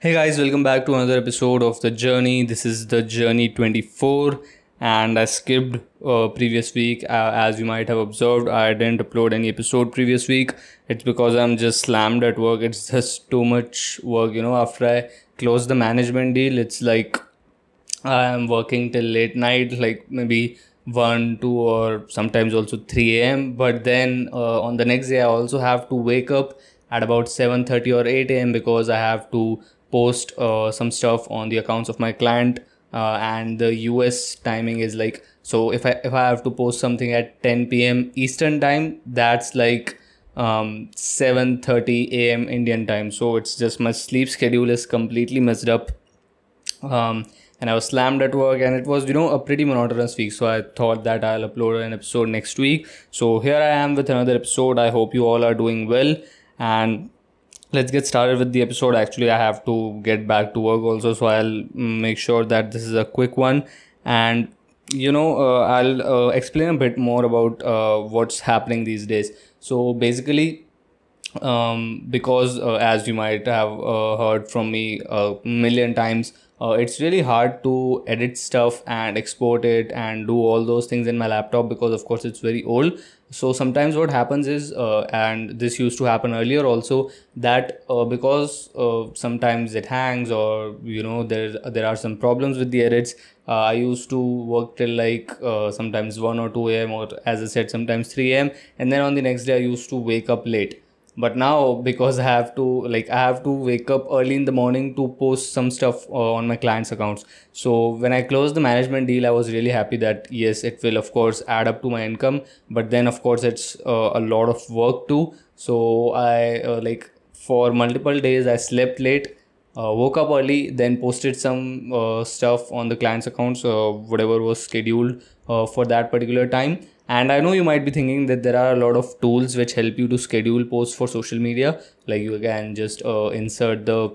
Hey guys, welcome back to another episode of The Journey. This is The Journey 24, and I skipped uh, previous week. Uh, as you might have observed, I didn't upload any episode previous week. It's because I'm just slammed at work. It's just too much work, you know. After I close the management deal, it's like I am working till late night, like maybe 1, 2, or sometimes also 3 a.m. But then uh, on the next day, I also have to wake up at about 7:30 or 8 a.m. because I have to post uh, some stuff on the accounts of my client uh, and the us timing is like so if i if i have to post something at 10 p.m eastern time that's like um 7:30 a.m indian time. So it's just my sleep schedule is completely messed up. Um and i was slammed at work and it was you know a pretty monotonous week. So i thought that i'll upload an episode next week. So here i am with another episode. I hope you all are doing well. And let's get started with the episode. Actually i have to get back to work also so i'll make sure that this is a quick one. And you know uh, i'll uh, explain a bit more about uh, what's happening these days. So basically um, because uh, as you might have uh, heard from me a million times uh, it's really hard to edit stuff and export it and do all those things in my laptop because of course it's very old. So sometimes what happens is uh, and this used to happen earlier also that uh, because uh, sometimes it hangs or you know there there are some problems with the edits uh, i used to work till like uh, sometimes 1 or 2 am or as i said sometimes 3 am and then on the next day i used to wake up late but now because i have to like i have to wake up early in the morning to post some stuff uh, on my clients accounts. So when i closed the management deal i was really happy that yes it will of course add up to my income. But then of course it's uh, a lot of work too. So i uh, like for multiple days i slept late uh, woke up early then posted some uh, stuff on the client's accounts uh, whatever was scheduled for that particular time and i know you might be thinking that there are a lot of tools which help you to schedule posts for social media. Like you can just uh, insert the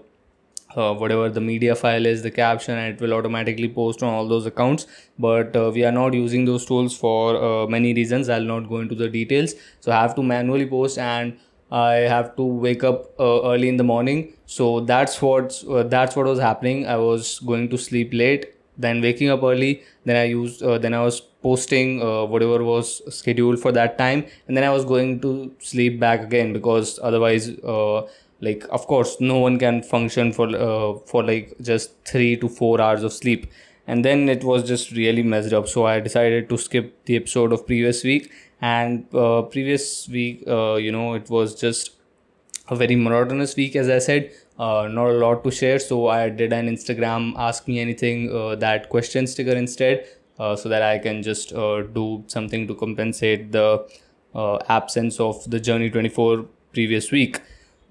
uh, whatever the media file is the caption and it will automatically post on all those accounts. But uh, we are not using those tools for uh, many reasons. I'll not go into the details. So i have to manually post and i have to wake up uh, early in the morning. So that's what uh, that's what was happening. I was going to sleep late then waking up early then i used uh, then i was posting uh, whatever was scheduled for that time and then i was going to sleep back again because otherwise uh, like of course no one can function for uh, for like just 3 to 4 hours of sleep. And then it was just really messed up. So i decided to skip the episode of previous week. And uh, previous week uh, you know it was just a very monotonous week as i said uh, not a lot to share. So i did an instagram ask me anything uh, that question sticker instead uh, so that i can just uh, do something to compensate the uh, absence of the journey 24 previous week.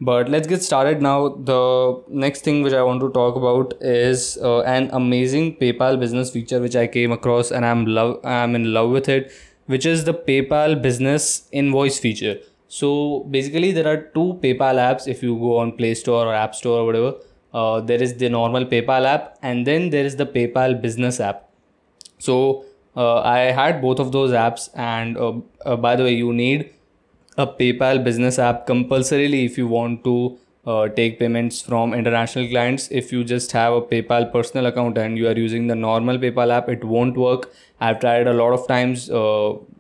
But let's get started now. The next thing which i want to talk about is uh, an amazing paypal business feature which i came across and i'm love i'm in love with it which is the paypal business invoice feature so basically, there are two PayPal apps. If you go on Play Store or App Store or whatever, uh, there is the normal PayPal app, and then there is the PayPal Business app. So uh, I had both of those apps, and uh, uh by the way, you need a PayPal Business app compulsorily if you want to uh, take payments from international clients. If you just have a PayPal personal account and you are using the normal PayPal app, it won't work. I've tried a lot of times.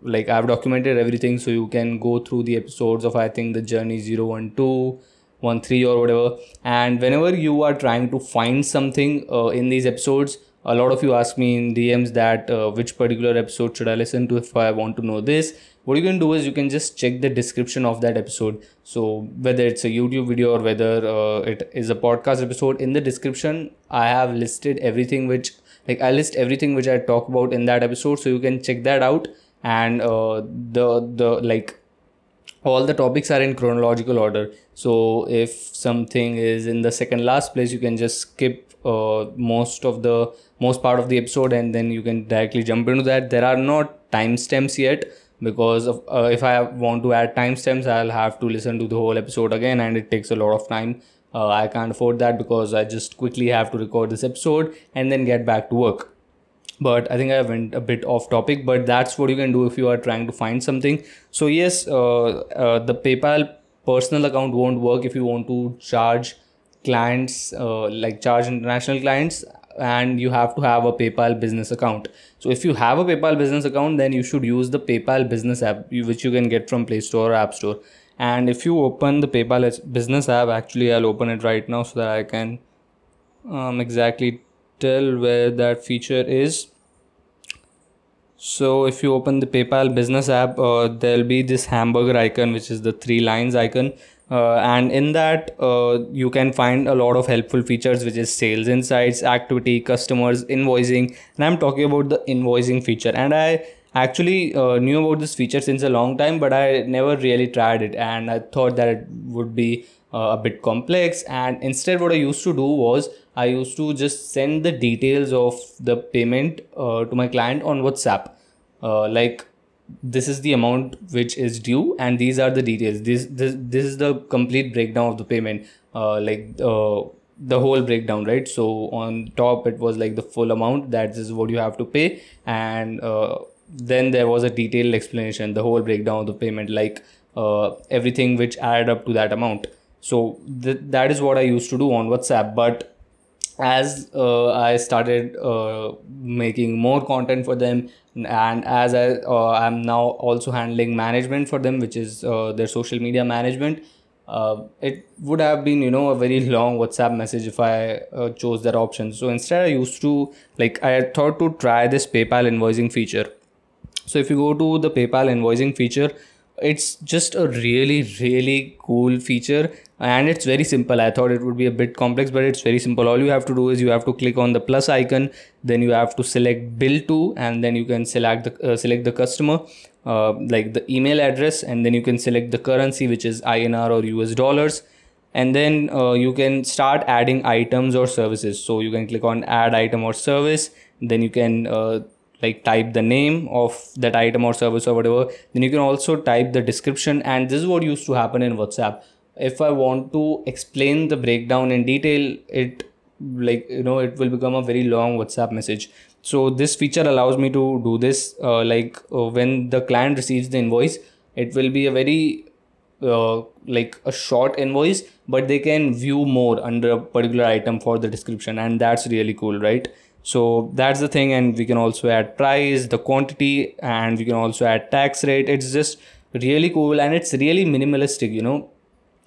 Like I've documented everything, so you can go through the episodes of I think the journey zero one two one three or whatever. And whenever you are trying to find something uh, in these episodes, a lot of you ask me in DMs that uh, which particular episode should I listen to if I want to know this. What you can do is you can just check the description of that episode. So whether it's a youtube video or whether uh, it is a podcast episode in the description i have listed everything which like i list everything which i talk about in that episode so you can check that out and uh, the the like all the topics are in chronological order so if something is in the second last place you can just skip uh, most of the most part of the episode and then you can directly jump into that there are not timestamps yet because of, uh, if I want to add timestamps, I'll have to listen to the whole episode again, and it takes a lot of time. Uh, I can't afford that because I just quickly have to record this episode and then get back to work. But I think I went a bit off topic, but that's what you can do if you are trying to find something. So yes, uh, uh the PayPal personal account won't work if you want to charge clients uh, like charge international clients and you have to have a paypal business account. So if you have a paypal business account then you should use the paypal business app which you can get from play store or app store. And if you open the paypal business app actually i'll open it right now so that i can um, exactly tell where that feature is so if you open the paypal business app uh, there'll be this hamburger icon which is the three lines icon. Uh, and in that uh, you can find a lot of helpful features which is sales insights activity customers invoicing. And i'm talking about the invoicing feature. And i actually uh, knew about this feature since a long time but i never really tried it. And i thought that it would be uh, a bit complex. And instead what i used to do was i used to just send the details of the payment uh, to my client on whatsapp. Uh, like this is the amount which is due and these are the details. This this, this is the complete breakdown of the payment uh, like uh, the whole breakdown right? So on top it was like the full amount that is what you have to pay. And uh, then there was a detailed explanation the whole breakdown of the payment like uh, everything which added up to that amount. So th- that is what i used to do on whatsapp but as uh, i started uh, making more content for them and as i uh, am now also handling management for them which is uh, their social media management uh, it would have been you know a very long whatsapp message if i uh, chose that option. So instead i used to like i thought to try this paypal invoicing feature. So if you go to the paypal invoicing feature it's just a really really cool feature and it's very simple. I thought it would be a bit complex but it's very simple. All you have to do is you have to click on the plus icon then you have to select bill to and then you can select the uh, select the customer uh, like the email address and then you can select the currency which is inr or us dollars and then uh, you can start adding items or services. So you can click on add item or service then you can uh, like type the name of that item or service or whatever then you can also type the description. And this is what used to happen in whatsapp. If i want to explain the breakdown in detail it like you know it will become a very long whatsapp message. So this feature allows me to do this uh, like uh, when the client receives the invoice it will be a very uh, like a short invoice but they can view more under a particular item for the description. And that's really cool right so that's the thing and we can also add price the quantity and we can also add tax rate. It's just really cool and it's really minimalistic you know.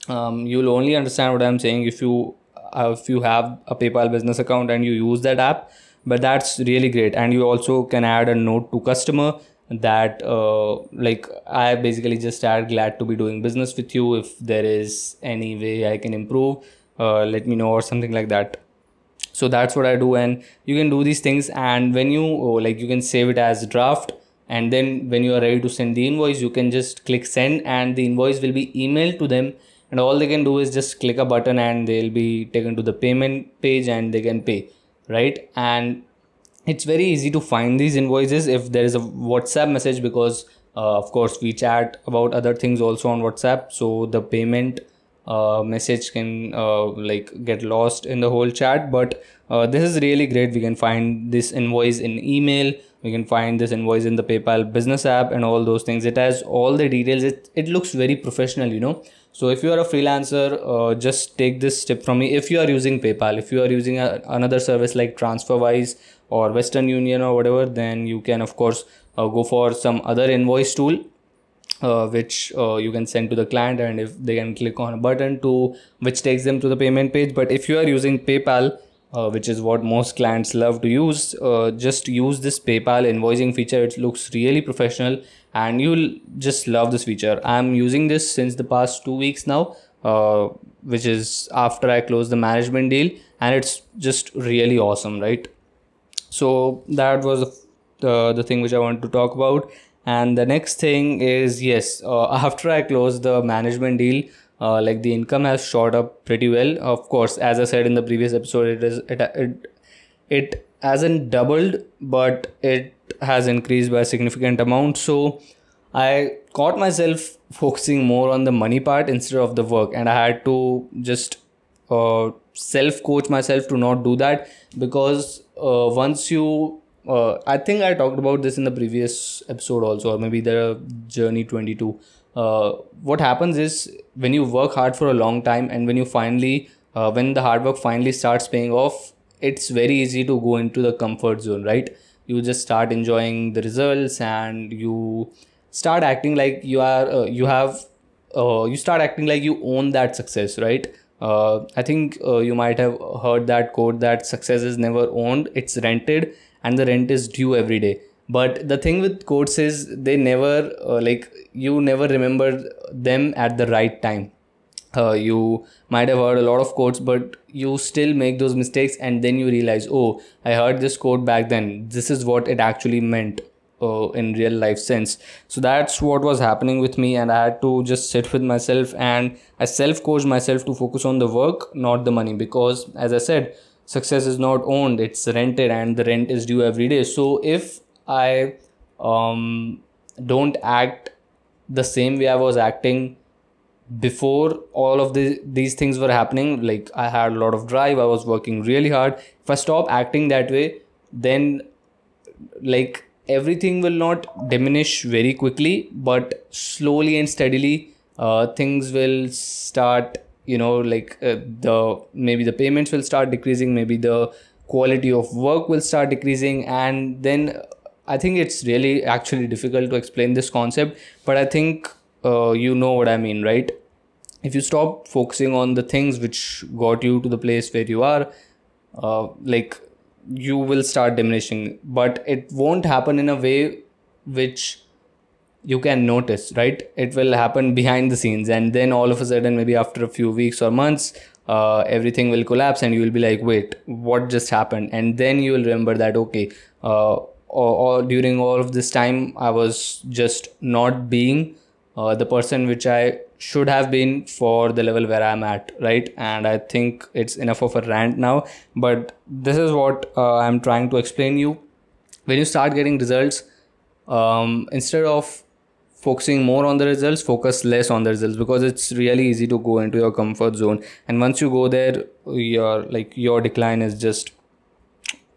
Um, you'll only understand what i'm saying if you uh, if you have a paypal business account and you use that app but that's really great. And you also can add a note to customer that uh, like i basically just add glad to be doing business with you. If there is any way i can improve uh, let me know or something like that so that's what i do and you can do these things and when you oh, like you can save it as draft and then when you are ready to send the invoice you can just click send and the invoice will be emailed to them and all they can do is just click a button and they'll be taken to the payment page and they can pay right? And it's very easy to find these invoices if there is a whatsapp message because uh, of course we chat about other things also on whatsapp so the payment uh, message can uh, like get lost in the whole chat but uh, this is really great. We can find this invoice in email. We can find this invoice in the paypal business app and all those things. It has all the details. It, it looks very professional you know. So if you are a freelancer uh, just take this tip from me. If you are using paypal if you are using a, another service like transferwise or western union or whatever then you can of course uh, go for some other invoice tool uh, which uh, you can send to the client and if they can click on a button to which takes them to the payment page. But if you are using paypal uh, which is what most clients love to use uh, just use this paypal invoicing feature. It looks really professional and you'll just love this feature. I'm using this since the past two weeks now uh, which is after i closed the management deal and it's just really awesome right? So that was the, the thing which i wanted to talk about and the next thing is yes uh, after i closed the management deal uh, like the income has shot up pretty well. Of course as i said in the previous episode it is it it, it hasn't doubled but it has increased by a significant amount. So i caught myself focusing more on the money part instead of the work. And i had to just uh, self coach myself to not do that because uh, once you uh, I think I talked about this in the previous episode also, or maybe the journey 22. Uh, what happens is when you work hard for a long time and when you finally uh, when the hard work finally starts paying off it's very easy to go into the comfort zone right? You just start enjoying the results and you start acting like you are uh, you have uh, you start acting like you own that success right? Uh, i think you might have heard that quote that success is never owned it's rented and the rent is due every day. But the thing with quotes is they never uh, like you never remember them at the right time. Uh, you might have heard a lot of quotes but you still make those mistakes and then you realize oh i heard this quote back then. This is what it actually meant uh, in real life sense. So that's what was happening with me and i had to just sit with myself and i self coached myself to focus on the work not the money. Because as i said success is not owned it's rented and the rent is due every day. So if i um, don't act the same way i was acting before all of the, these things were happening like i had a lot of drive i was working really hard if i stop acting that way then like everything will not diminish very quickly but slowly and steadily uh, things will start you know like uh, the maybe the payments will start decreasing maybe the quality of work will start decreasing and then i think it's really actually difficult to explain this concept but i think uh, you know what I mean, right? If you stop focusing on the things which got you to the place where you are, uh, like you will start diminishing, but it won't happen in a way which you can notice, right? It will happen behind the scenes, and then all of a sudden, maybe after a few weeks or months, uh, everything will collapse, and you will be like, "Wait, what just happened?" And then you will remember that okay, uh, or, or during all of this time, I was just not being uh, the person which I should have been for the level where I'm at, right? And I think it's enough of a rant now. But this is what uh, I'm trying to explain you. When you start getting results, um, instead of focusing more on the results, focus less on the results because it's really easy to go into your comfort zone. And once you go there, your like your decline is just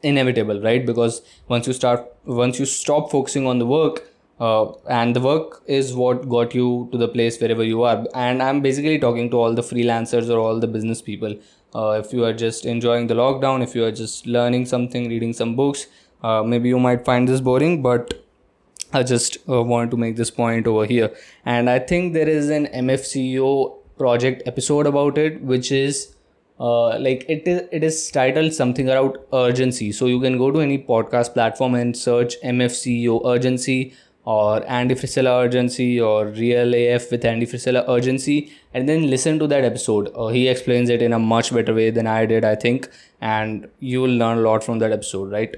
inevitable, right? Because once you start, once you stop focusing on the work uh, and the work is what got you to the place wherever you are and i'm basically talking to all the freelancers or all the business people uh, if you are just enjoying the lockdown if you are just learning something reading some books uh, maybe you might find this boring but i just uh, want to make this point over here and i think there is an MFCEO project episode about it which is uh, like it is it is titled something around urgency so you can go to any podcast platform and search MFCEO urgency or Andy Frisella urgency or real AF with Andy Frisella urgency and then listen to that episode. Uh, he explains it in a much better way than I did, I think, and you will learn a lot from that episode, right?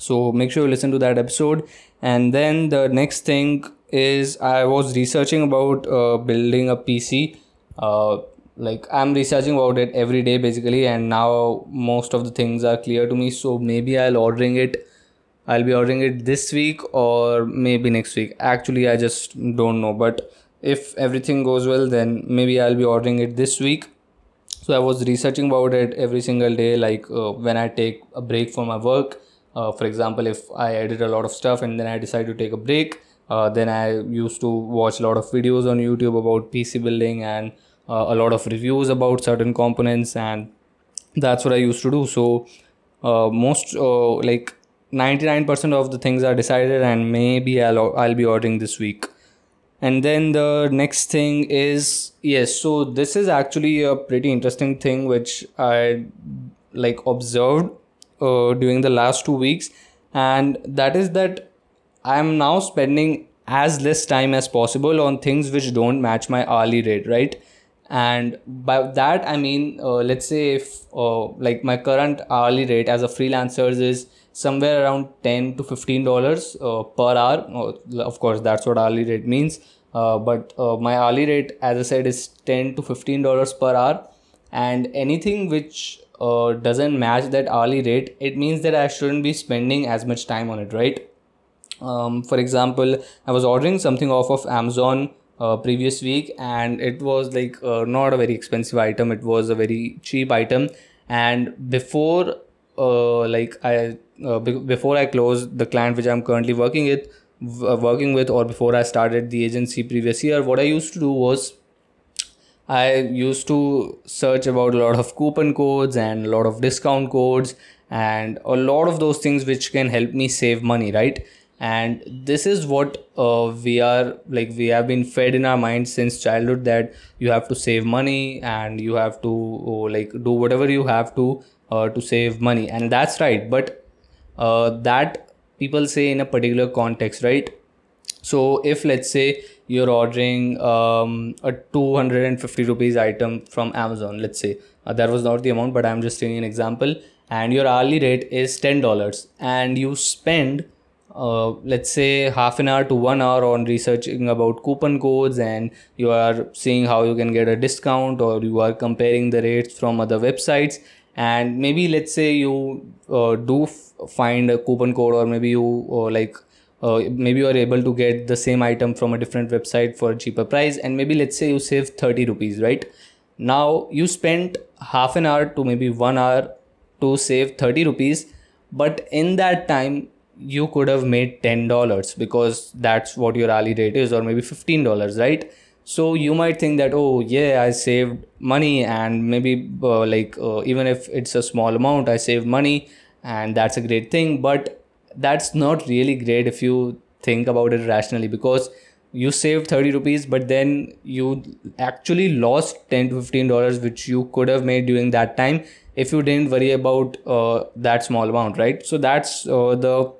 So make sure you listen to that episode. And then the next thing is I was researching about uh, building a PC. Uh, like I'm researching about it every day basically, and now most of the things are clear to me. So maybe I'll ordering it I'll be ordering it this week or maybe next week. Actually, I just don't know. But if everything goes well, then maybe I'll be ordering it this week. So I was researching about it every single day, like uh, when I take a break from my work. Uh, for example, if I edit a lot of stuff and then I decide to take a break, uh, then I used to watch a lot of videos on YouTube about PC building and uh, a lot of reviews about certain components, and that's what I used to do. So uh, most uh, like 99% of the things are decided and maybe I'll, I'll be ordering this week and then the next thing is yes so this is actually a pretty interesting thing which i like observed uh, during the last two weeks. And that is that i am now spending as less time as possible on things which don't match my hourly rate right? And by that i mean uh, let's say if uh, like my current hourly rate as a freelancer is somewhere around 10 to 15 dollars uh, per hour. Uh, of course that's what hourly rate means. Uh, but uh, my hourly rate as i said is 10 to 15 dollars per hour. And anything which uh, doesn't match that hourly rate it means that i shouldn't be spending as much time on it right? Um, for example i was ordering something off of amazon uh, previous week and it was like uh, not a very expensive item it was a very cheap item. And before uh, like i uh, before I closed the client which I'm currently working with, uh, working with, or before I started the agency previous year, what I used to do was I used to search about a lot of coupon codes and a lot of discount codes and a lot of those things which can help me save money, right? And this is what uh, we are like, we have been fed in our minds since childhood that you have to save money and you have to oh, like do whatever you have to uh, to save money. And that's right. But uh, that people say in a particular context, right? So if let's say you're ordering um, a 250 rupees item from Amazon, let's say. Uh, that was not the amount, but I'm just taking an example, and your hourly rate is ten dollars, and you spend uh, let's say half an hour to one hour on researching about coupon codes and you are seeing how you can get a discount or you are comparing the rates from other websites. And maybe let's say you uh, do f- find a coupon code or maybe you uh, like uh, maybe you are able to get the same item from a different website for a cheaper price and maybe let's say you save 30 rupees right? Now you spent half an hour to maybe one hour to save 30 rupees but in that time you could have made $10 because that's what your hourly rate is or maybe $15 right? So you might think that oh yeah i saved money and maybe uh, like uh, even if it's a small amount i saved money and that's a great thing but that's not really great if you think about it rationally because you saved 30 rupees but then you actually lost 10 to 15 dollars which you could have made during that time if you didn't worry about uh, that small amount right? So that's uh, the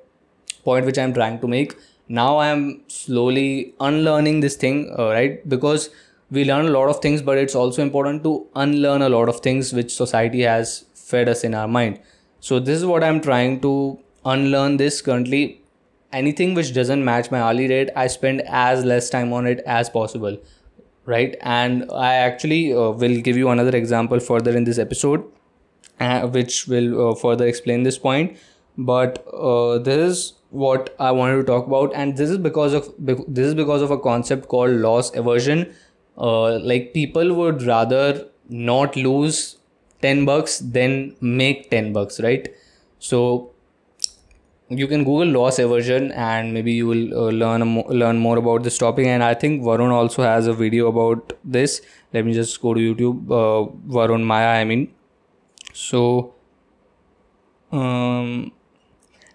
point which i'm trying to make. Now i'm slowly unlearning this thing uh, right? Because we learn a lot of things but it's also important to unlearn a lot of things which society has fed us in our mind. So this is what i'm trying to unlearn this currently anything which doesn't match my hourly rate i spend as less time on it as possible right? And i actually uh, will give you another example further in this episode uh, which will uh, further explain this point. But uh, this is what i wanted to talk about and this is because of this is because of a concept called loss aversion. Uh, like people would rather not lose 10 bucks than make 10 bucks right? So you can google loss aversion and maybe you will uh, learn mo- learn more about this topic. And i think varun also has a video about this. Let me just go to youtube uh, varun mayya i mean. So um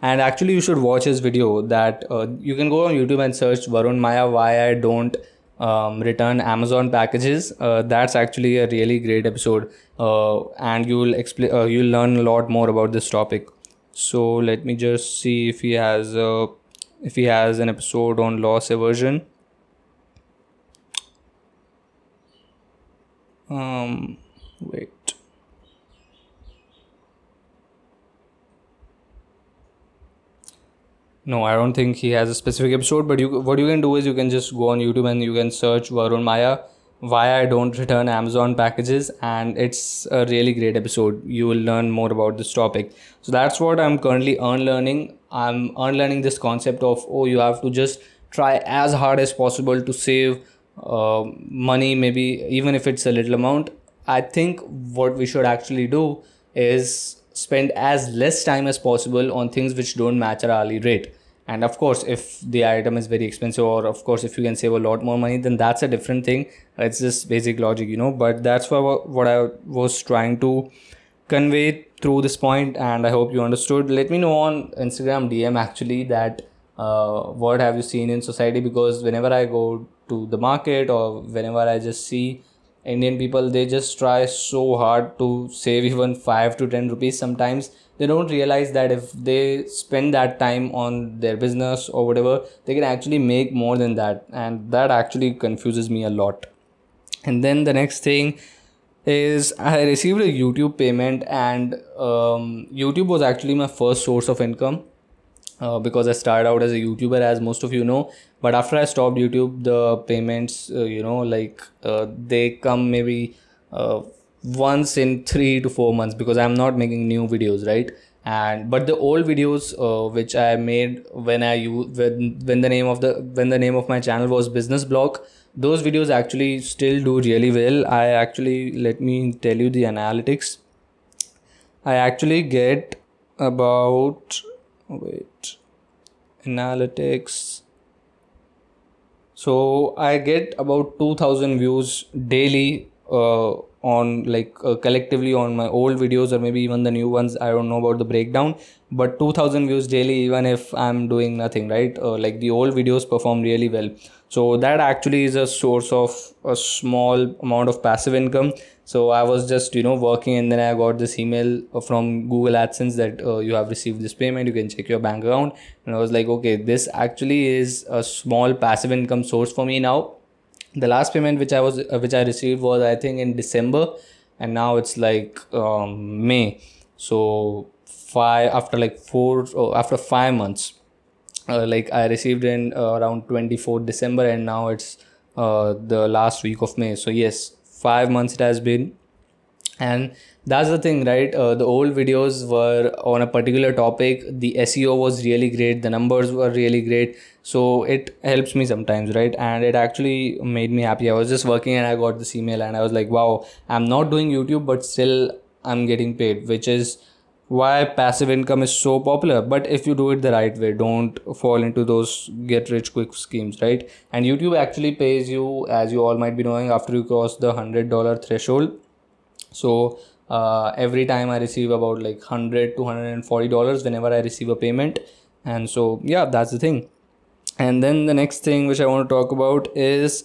and actually you should watch his video that uh, you can go on youtube and search varun mayya why i don't um, return amazon packages. Uh, that's actually a really great episode. Uh, and you'll explain uh, you'll learn a lot more about this topic so let me just see if he has a if he has an episode on loss aversion. Um wait. No i don't think he has a specific episode but you what you can do is you can just go on youtube and you can search varun mayya why I don't return Amazon packages, and it's a really great episode. You will learn more about this topic. So that's what I'm currently unlearning. I'm unlearning this concept of oh, you have to just try as hard as possible to save uh, money, maybe even if it's a little amount. I think what we should actually do is spend as less time as possible on things which don't match our hourly rate and of course if the item is very expensive or of course if you can save a lot more money then that's a different thing. It's just basic logic you know but that's what, what i was trying to convey through this point and i hope you understood. Let me know on instagram dm actually that uh, what have you seen in society? Because whenever i go to the market or whenever i just see indian people they just try so hard to save even 5 to 10 rupees sometimes they don't realize that if they spend that time on their business or whatever they can actually make more than that. And that actually confuses me a lot. And then the next thing is i received a youtube payment and um, youtube was actually my first source of income uh, because i started out as a youtuber as most of you know. But after i stopped youtube the payments uh, you know like uh, they come maybe uh, once in three to four months because i'm not making new videos right? And but the old videos uh, which i made when i use when when the name of the when the name of my channel was business block those videos actually still do really well. I actually let me tell you the analytics. I actually get about wait analytics. So i get about 2000 views daily on like uh, collectively on my old videos or maybe even the new ones i don't know about the breakdown but 2000 views daily even if i'm doing nothing right? Uh, like the old videos perform really well. So that actually is a source of a small amount of passive income. So i was just you know working and then i got this email from google adsense that uh, you have received this payment you can check your bank account. And i was like okay this actually is a small passive income source for me now the last payment which i was uh, which i received was i think in december and now it's like um, may. So five after like four oh, after five months uh, like i received in uh, around 24 december and now it's uh, the last week of may. So yes five months it has been and that's the thing right? Uh, the old videos were on a particular topic. The seo was really great. The numbers were really great. So it helps me sometimes right? And it actually made me happy. I was just working and i got this email and i was like wow i'm not doing youtube but still i'm getting paid which is why passive income is so popular. But if you do it the right way don't fall into those get rich quick schemes right? And youtube actually pays you as you all might be knowing after you cross the hundred dollar threshold. So uh, every time i receive about like 100 to 140 dollars whenever i receive a payment. And so yeah that's the thing. And then the next thing which i want to talk about is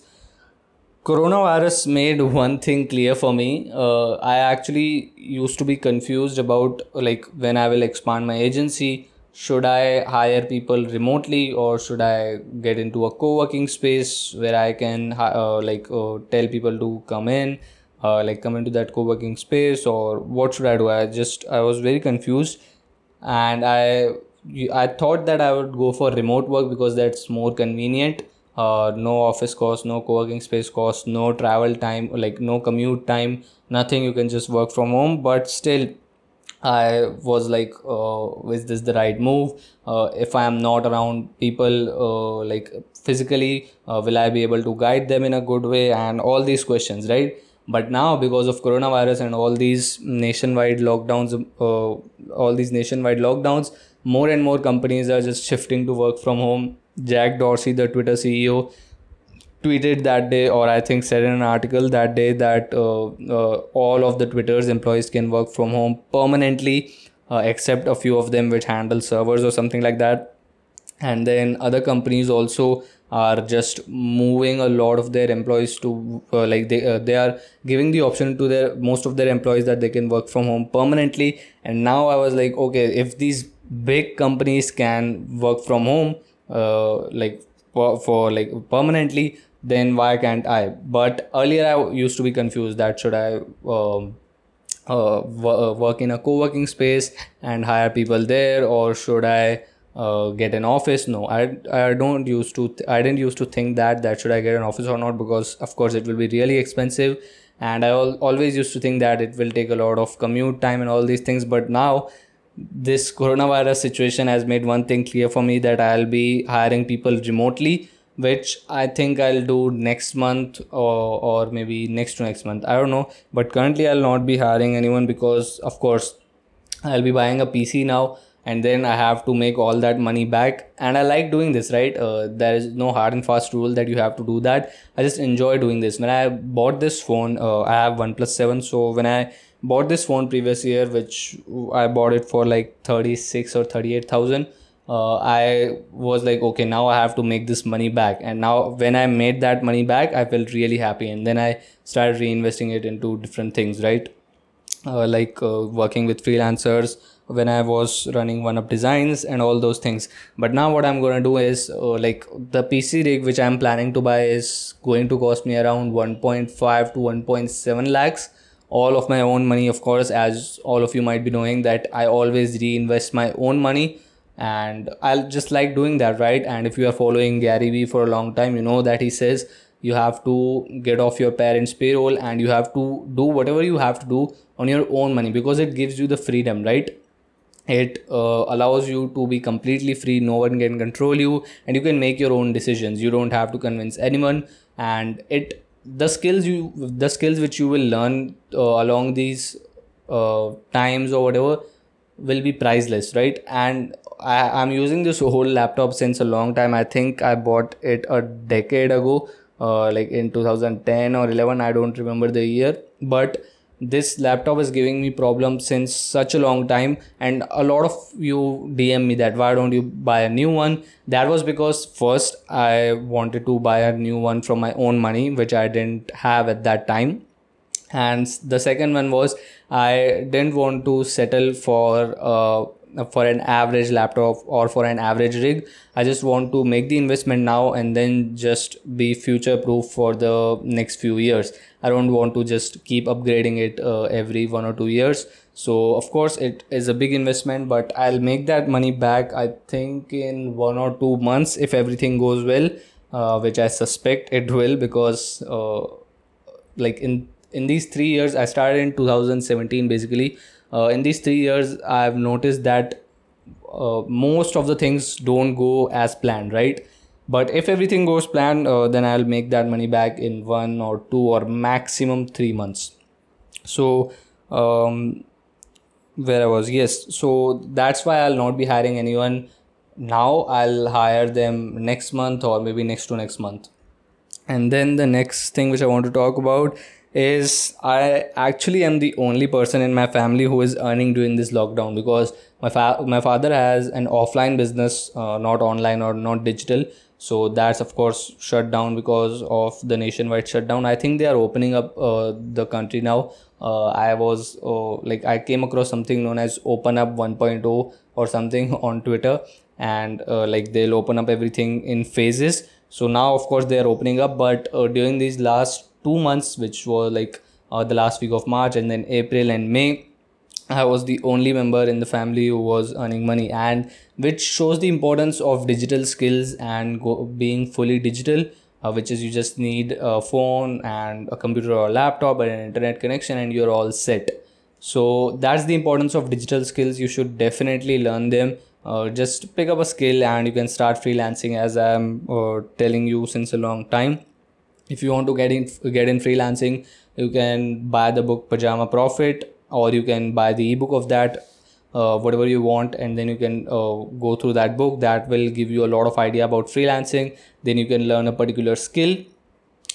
coronavirus made one thing clear for me. Uh, i actually used to be confused about like when i will expand my agency should i hire people remotely or should i get into a co-working space where i can uh, like uh, tell people to come in uh, like come into that co-working space or what should i do i just i was very confused and i i thought that i would go for remote work because that's more convenient uh, no office cost no co-working space cost no travel time like no commute time nothing you can just work from home but still I was like, uh, is this the right move? Uh, if I am not around people, uh, like physically, uh, will I be able to guide them in a good way? And all these questions, right? But now because of coronavirus and all these nationwide lockdowns uh, all these nationwide lockdowns more and more companies are just shifting to work from home. Jack dorsey the twitter ceo tweeted that day or i think said in an article that day that uh, uh, all of the twitter's employees can work from home permanently uh, except a few of them which handle servers or something like that and then other companies also are just moving a lot of their employees to uh, like they uh, they are giving the option to their most of their employees that they can work from home permanently. And now i was like okay if these big companies can work from home uh, like for, for like permanently then why can't i? But earlier i used to be confused that should i um, uh, uh work in a co-working space and hire people there or should i uh, get an office? No i i don't used to th- i didn't used to think that that should i get an office or not because of course it will be really expensive. And i al- always used to think that it will take a lot of commute time and all these things. But now this coronavirus situation has made one thing clear for me that i'll be hiring people remotely which i think i'll do next month or, or maybe next to next month. I don't know. But currently i'll not be hiring anyone because of course i'll be buying a pc now and then i have to make all that money back. And i like doing this right? Uh, there is no hard and fast rule that you have to do that. I just enjoy doing this. When i bought this phone uh, i have OnePlus 7 so when i bought this phone previous year which i bought it for like 36 or 38000 uh, i was like okay now i have to make this money back. And now when i made that money back i felt really happy. And then i started reinvesting it into different things right? Uh, like uh, working with freelancers when I was running one up designs and all those things. But now what I'm going to do is uh, like the PC rig which I'm planning to buy is going to cost me around 1.5 to 1.7 lakhs. All of my own money, of course, as all of you might be knowing that I always reinvest my own money and I'll just like doing that, right? And if you are following Gary Vee for a long time, you know that he says you have to get off your parents' payroll and you have to do whatever you have to do on your own money because it gives you the freedom, right? It uh, allows you to be completely free no one can control you and you can make your own decisions. You don't have to convince anyone. And it the skills you the skills which you will learn uh, along these uh, times or whatever will be priceless right? And I, i'm using this whole laptop since a long time. I think i bought it a decade ago uh, like in 2010 or 11 i don't remember the year. But this laptop is giving me problems since such a long time and a lot of you dm me that why don't you buy a new one? That was because first i wanted to buy a new one from my own money which i didn't have at that time. And the second one was i didn't want to settle for uh, for an average laptop or for an average rig i just want to make the investment now and then just be future proof for the next few years. I don't want to just keep upgrading it uh, every one or two years. So of course it is a big investment but i'll make that money back i think in one or two months if everything goes well uh, which i suspect it will because uh, like in in these 3 years i started in 2017 basically uh, in these three years i've noticed that uh, most of the things don't go as planned right? But if everything goes planned uh, then i'll make that money back in one or two or maximum three months. So um, where i was yes. So that's why i'll not be hiring anyone now. I'll hire them next month or maybe next to next month. And then the next thing which i want to talk about is I actually am the only person in my family who is earning during this lockdown because my fa- my father has an offline business, uh, not online or not digital. So that's of course shut down because of the nationwide shutdown. I think they are opening up uh, the country now. Uh, I was uh, like I came across something known as Open Up 1.0 or something on Twitter, and uh, like they'll open up everything in phases. So now of course they are opening up, but uh, during these last two months, which were like uh, the last week of March and then April and May. I was the only member in the family who was earning money, and which shows the importance of digital skills and go, being fully digital. Uh, which is you just need a phone and a computer or a laptop and an internet connection, and you're all set. So that's the importance of digital skills. You should definitely learn them. Uh, just pick up a skill and you can start freelancing as i'm uh, telling you since a long time if you want to get in get in freelancing you can buy the book pajama profit or you can buy the ebook of that uh, whatever you want and then you can uh, go through that book. That will give you a lot of idea about freelancing. Then you can learn a particular skill.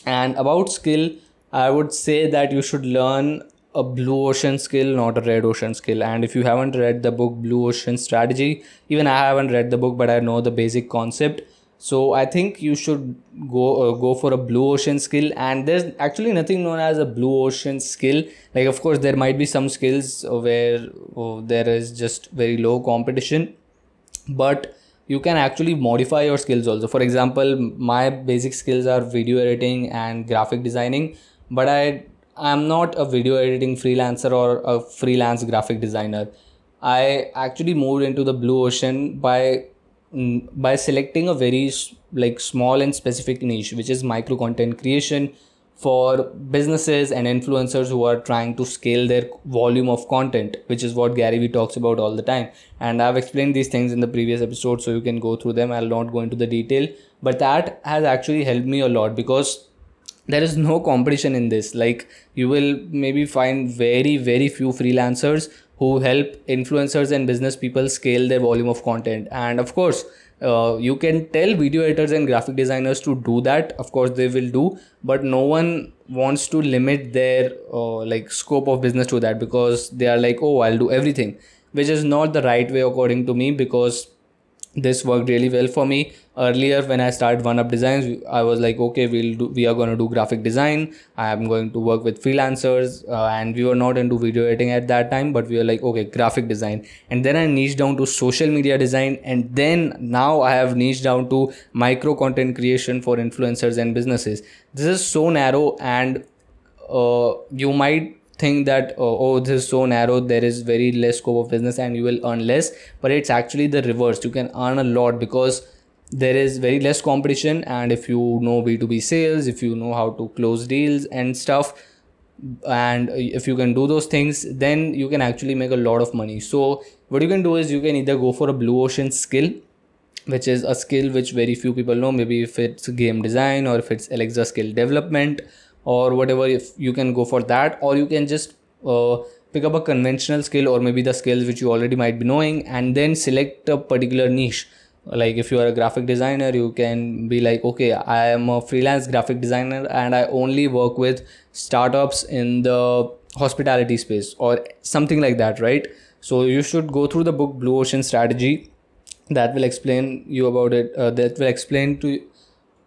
And about skill i would say that you should learn a blue ocean skill not a red ocean skill. And if you haven't read the book blue ocean strategy even i haven't read the book but i know the basic concept so i think you should go uh, go for a blue ocean skill and there's actually nothing known as a blue ocean skill. Like of course there might be some skills where oh, there is just very low competition but you can actually modify your skills also. For example my basic skills are video editing and graphic designing but i i'm not a video editing freelancer or a freelance graphic designer. I actually moved into the blue ocean by by selecting a very like small and specific niche which is micro content creation for businesses and influencers who are trying to scale their volume of content which is what gary vee talks about all the time. And i've explained these things in the previous episode so you can go through them. I'll not go into the detail. But that has actually helped me a lot because there is no competition in this. Like you will maybe find very very few freelancers who help influencers and business people scale their volume of content. And of course uh, you can tell video editors and graphic designers to do that. Of course they will do but no one wants to limit their uh, like scope of business to that because they are like oh i'll do everything which is not the right way according to me because this worked really well for me earlier when i started one up designs i was like okay we'll do we are going to do graphic design. I am going to work with freelancers uh, and we were not into video editing at that time but we were like okay graphic design. And then i niched down to social media design and then now i have niched down to micro content creation for influencers and businesses. This is so narrow and uh, you might think that uh, oh this is so narrow there is very less scope of business and you will earn less but it's actually the reverse. You can earn a lot because there is very less competition and if you know b2b sales if you know how to close deals and stuff and if you can do those things then you can actually make a lot of money. So what you can do is you can either go for a blue ocean skill which is a skill which very few people know. Maybe if it's game design or if it's alexa skill development or whatever if you can go for that. Or you can just uh, pick up a conventional skill or maybe the skills which you already might be knowing and then select a particular niche like if you are a graphic designer you can be like okay i am a freelance graphic designer and i only work with startups in the hospitality space or something like that right? So you should go through the book blue ocean strategy. That will explain you about it uh, that will explain to you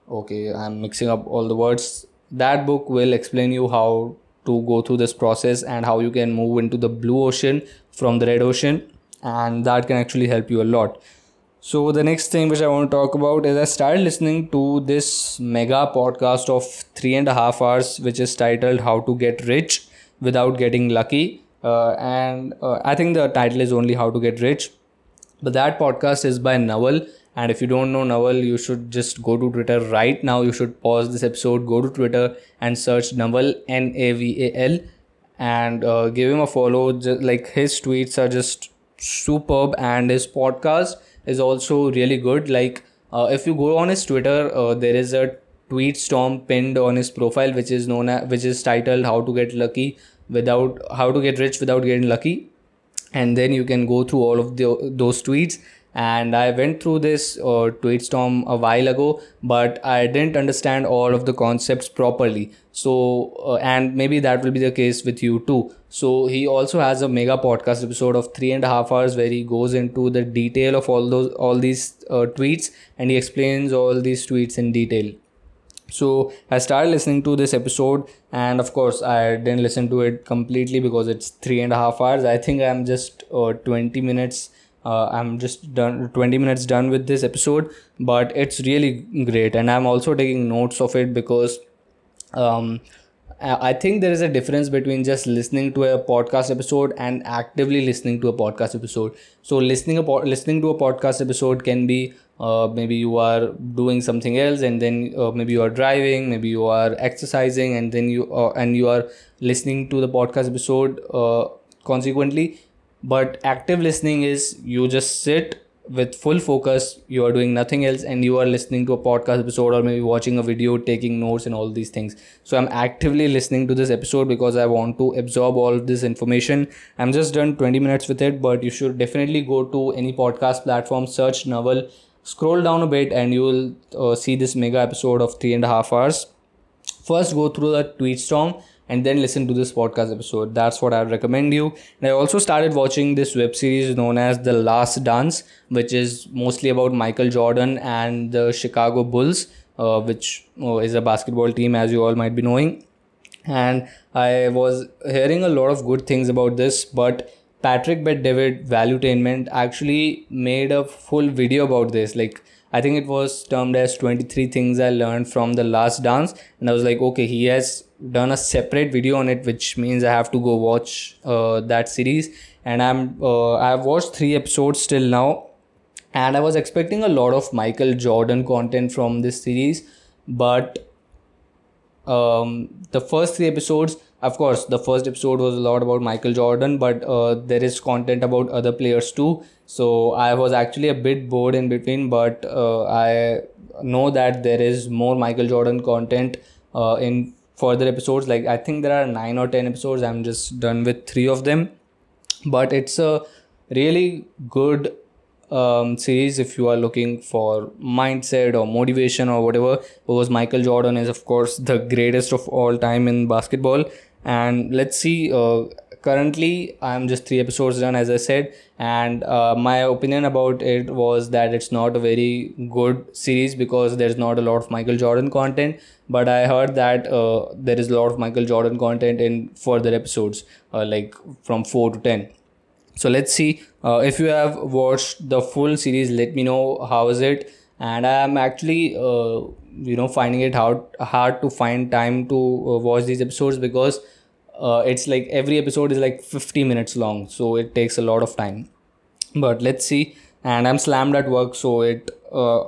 okay i'm mixing up all the words. That book will explain you how to go through this process and how you can move into the blue ocean from the red ocean and that can actually help you a lot so the next thing which I want to talk about is I started listening to this mega podcast of three and a half hours, which is titled "How to Get Rich Without Getting Lucky," uh, and uh, I think the title is only "How to Get Rich," but that podcast is by Naval. And if you don't know Naval, you should just go to Twitter right now. You should pause this episode, go to Twitter, and search Naval N A V A L, and uh, give him a follow. Just, like his tweets are just superb, and his podcast is also really good. Like uh, if you go on his Twitter, uh, there is a tweet storm pinned on his profile, which is known as which is titled "How to Get Lucky Without How to Get Rich Without Getting Lucky," and then you can go through all of the, those tweets and I went through this uh, tweet storm a while ago, but I didn't understand all of the concepts properly. So, uh, and maybe that will be the case with you too. So, he also has a mega podcast episode of three and a half hours where he goes into the detail of all those all these uh, tweets and he explains all these tweets in detail. So I started listening to this episode, and of course, I didn't listen to it completely because it's three and a half hours. I think I'm just uh, 20 minutes uh, i'm just done 20 minutes done with this episode but it's really great and i'm also taking notes of it because um, I think there is a difference between just listening to a podcast episode and actively listening to a podcast episode. So listening a po- listening to a podcast episode can be uh, maybe you are doing something else and then uh, maybe you are driving, maybe you are exercising and then you uh, and you are listening to the podcast episode. Uh, consequently, but active listening is you just sit with full focus you are doing nothing else and you are listening to a podcast episode or maybe watching a video taking notes and all these things. So i'm actively listening to this episode because i want to absorb all of this information. I'm just done 20 minutes with it but you should definitely go to any podcast platform search Naval scroll down a bit and you will uh, see this mega episode of three and a half hours. First go through the tweet storm and then listen to this podcast episode. That's what I recommend you. And I also started watching this web series known as The Last Dance, which is mostly about Michael Jordan and the Chicago Bulls, uh, which uh, is a basketball team, as you all might be knowing. And I was hearing a lot of good things about this, but Patrick Bet David Valuetainment actually made a full video about this. Like I think it was termed as 23 things I learned from the last dance. And I was like, okay, he has done a separate video on it, which means I have to go watch uh, that series. And I'm uh, I've watched three episodes till now, and I was expecting a lot of Michael Jordan content from this series, but um, the first three episodes of course the first episode was a lot about michael jordan but uh, there is content about other players too. So i was actually a bit bored in between but uh, i know that there is more michael jordan content uh, in further episodes. Like i think there are 9 or 10 episodes. I'm just done with 3 of them. But it's a really good um, series if you are looking for mindset or motivation or whatever because michael jordan is of course the greatest of all time in basketball and let's see uh, currently i'm just three episodes done as i said. And uh, my opinion about it was that it's not a very good series because there's not a lot of michael jordan content. But i heard that uh, there is a lot of michael jordan content in further episodes uh, like from 4 to 10 so let's see uh, if you have watched the full series let me know how is it and i am actually uh, you know finding it hard hard to find time to uh, watch these episodes because uh, it's like every episode is like 50 minutes long. So it takes a lot of time. But let's see. And i'm slammed at work so it uh,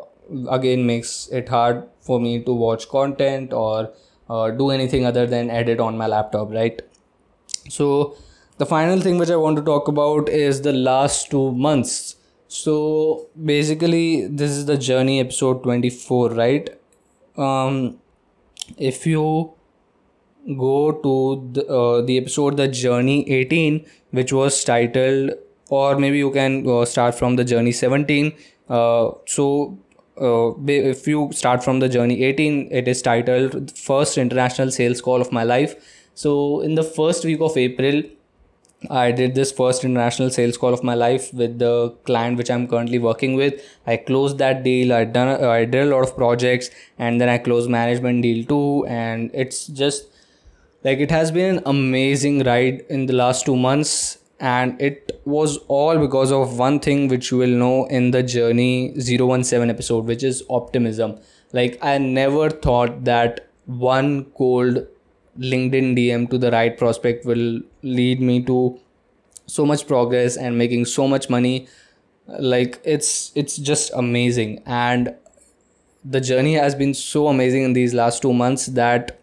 again makes it hard for me to watch content or uh, do anything other than edit on my laptop right? So the final thing which i want to talk about is the last two months so basically this is the journey episode 24 right? Um, if you go to the, uh, the episode the journey 18 which was titled or maybe you can uh, start from the journey 17 uh, so uh, if you start from the journey 18 it is titled first international sales call of my life. So in the first week of april I did this first international sales call of my life with the client which I'm currently working with. I closed that deal. I done I did a lot of projects and then I closed management deal too. And it's just like it has been an amazing ride in the last two months. And it was all because of one thing which you will know in the journey 017 episode, which is optimism. Like I never thought that one cold LinkedIn DM to the right prospect will lead me to so much progress and making so much money. Like it's it's just amazing. And the journey has been so amazing in these last 2 months that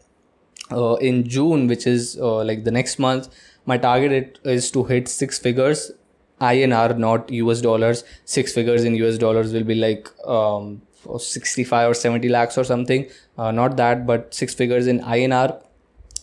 uh, in June which is uh, like the next month my target is to hit six figures. INR not US dollars. Six figures in US dollars will be like um, 65 or 70 lakhs or something. Uh, not that but six figures in INR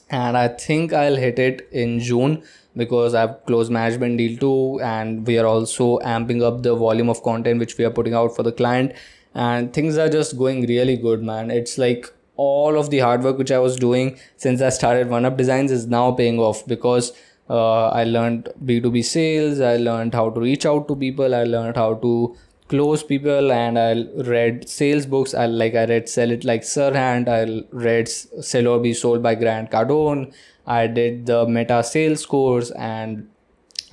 and I think I'll hit it in June because I've closed management deal too, and we are also amping up the volume of content which we are putting out for the client, and things are just going really good, man. It's like all of the hard work which I was doing since I started One Up Designs is now paying off because uh, I learned B2B sales, I learned how to reach out to people, I learned how to close people and i read sales books. I like i read sell it like Serhant i read sell or be sold by grant cardone. I did the meta sales course and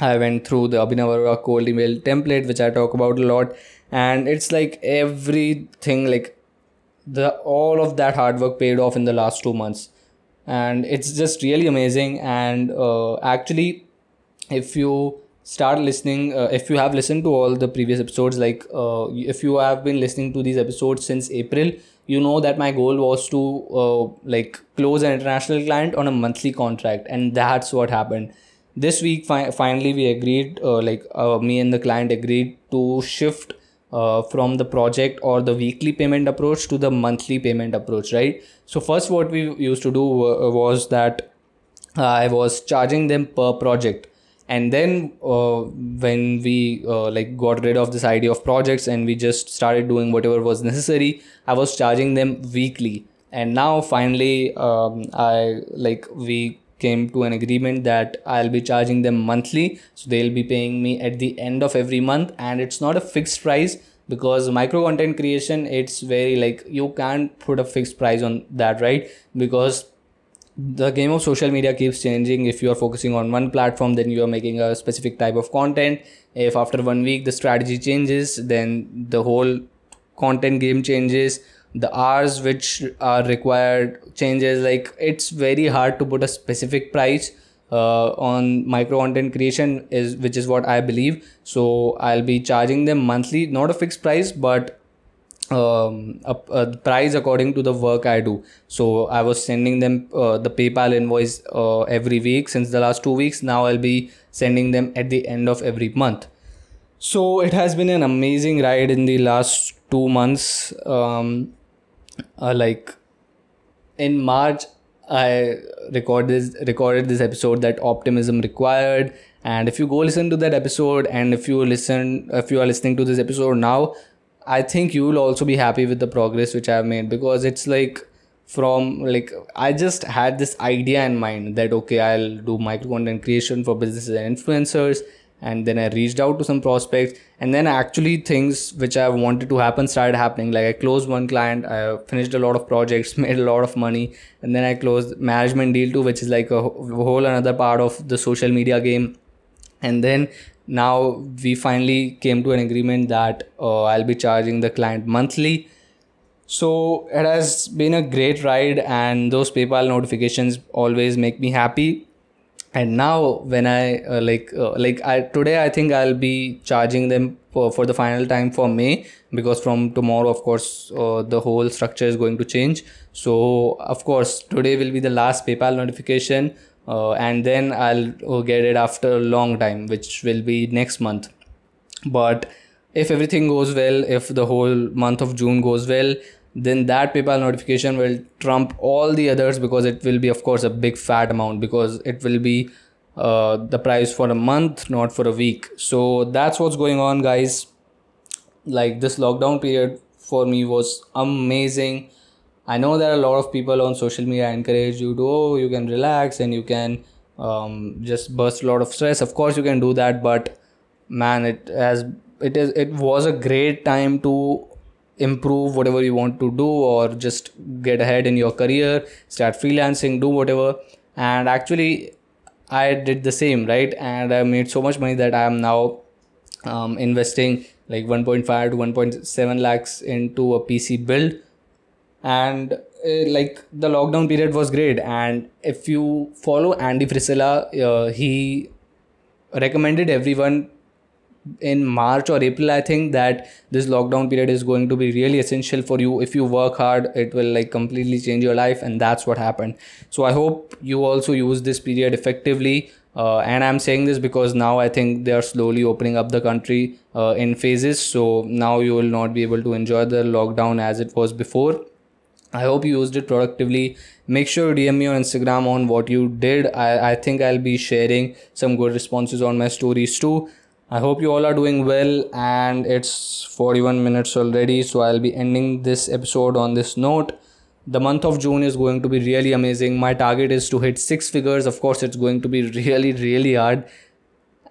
i went through the abhinav arora cold email template which i talk about a lot. And it's like everything like the all of that hard work paid off in the last two months. And it's just really amazing. And uh, actually if you start listening uh, if you have listened to all the previous episodes like uh, if you have been listening to these episodes since april you know that my goal was to uh, like close an international client on a monthly contract and that's what happened. This week fi- finally we agreed uh, like uh, me and the client agreed to shift uh, from the project or the weekly payment approach to the monthly payment approach right? So first what we used to do was that i was charging them per project and then uh, when we uh, like got rid of this idea of projects and we just started doing whatever was necessary i was charging them weekly. And now finally um, i like we came to an agreement that i'll be charging them monthly. So they'll be paying me at the end of every month. And it's not a fixed price because micro content creation it's very like you can't put a fixed price on that right? Because the game of social media keeps changing. If you are focusing on one platform then you are making a specific type of content. If after one week the strategy changes then the whole content game changes. The hours which are required changes. Like it's very hard to put a specific price uh, on micro content creation is which is what i believe. So i'll be charging them monthly not a fixed price but um, a, a, price according to the work I do. So I was sending them uh, the PayPal invoice uh, every week since the last two weeks. Now I'll be sending them at the end of every month. So it has been an amazing ride in the last two months. Um, uh, like in March, I recorded this, recorded this episode that optimism required. And if you go listen to that episode, and if you listen, if you are listening to this episode now, I think you will also be happy with the progress which I've made because it's like from like I just had this idea in mind that okay I'll do micro content creation for businesses and influencers. And then I reached out to some prospects. And then actually things which I wanted to happen started happening. Like I closed one client. I finished a lot of projects made a lot of money. And then I closed management deal too which is like a whole another part of the social media game. And then now we finally came to an agreement that uh, I'll be charging the client monthly. So it has been a great ride, and those PayPal notifications always make me happy. And now when I uh, like uh, like I today I think I'll be charging them for, for the final time for May because from tomorrow of course uh, the whole structure is going to change. So of course today will be the last PayPal notification uh, and then I'll get it after a long time, which will be next month. But if everything goes well, if the whole month of June goes well, then that PayPal notification will trump all the others because it will be, of course, a big fat amount because it will be uh, the price for a month, not for a week. So that's what's going on, guys. Like this lockdown period for me was amazing. I know there are a lot of people on social media encourage you to oh you can relax and you can um, just burst a lot of stress. Of course you can do that, but man, it has it is it was a great time to improve whatever you want to do or just get ahead in your career start freelancing do whatever. And actually i did the same right? And i made so much money that i am now um, investing like 1.5 to 1.7 lakhs into a pc build and uh, like the lockdown period was great and if you follow andy frisella uh, he recommended everyone in March or April, I think that this lockdown period is going to be really essential for you. If you work hard, it will like completely change your life, and that's what happened. So I hope you also use this period effectively. Uh, and I'm saying this because now I think they are slowly opening up the country uh, in phases. So now you will not be able to enjoy the lockdown as it was before. I hope you used it productively. Make sure you DM me on Instagram on what you did. I, I think I'll be sharing some good responses on my stories too. I hope you all are doing well, and it's 41 minutes already, so I'll be ending this episode on this note. The month of June is going to be really amazing. My target is to hit six figures. Of course, it's going to be really, really hard.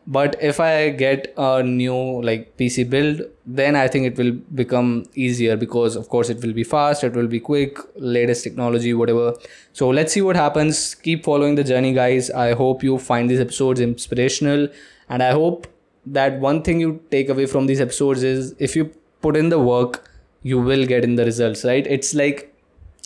But if I get a new like PC build, then I think it will become easier because, of course, it will be fast, it will be quick, latest technology, whatever. So let's see what happens. Keep following the journey, guys. I hope you find these episodes inspirational, and I hope that one thing you take away from these episodes is if you put in the work you will get in the results right it's like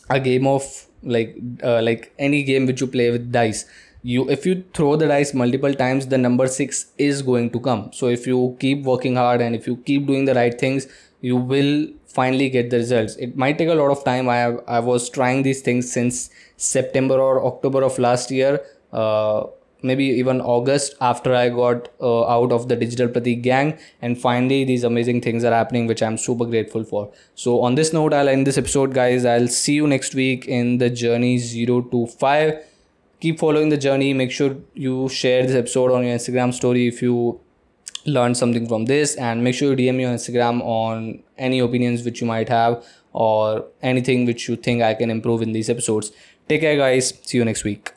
a game of like uh, like any game which you play with dice you if you throw the dice multiple times the number 6 is going to come so if you keep working hard and if you keep doing the right things you will finally get the results it might take a lot of time i have, i was trying these things since september or october of last year uh, maybe even August after I got uh, out of the Digital Pratik gang. And finally, these amazing things are happening, which I'm super grateful for. So, on this note, I'll end this episode, guys. I'll see you next week in the journey 0 to 5. Keep following the journey. Make sure you share this episode on your Instagram story if you learned something from this. And make sure you DM me on Instagram on any opinions which you might have or anything which you think I can improve in these episodes. Take care, guys. See you next week.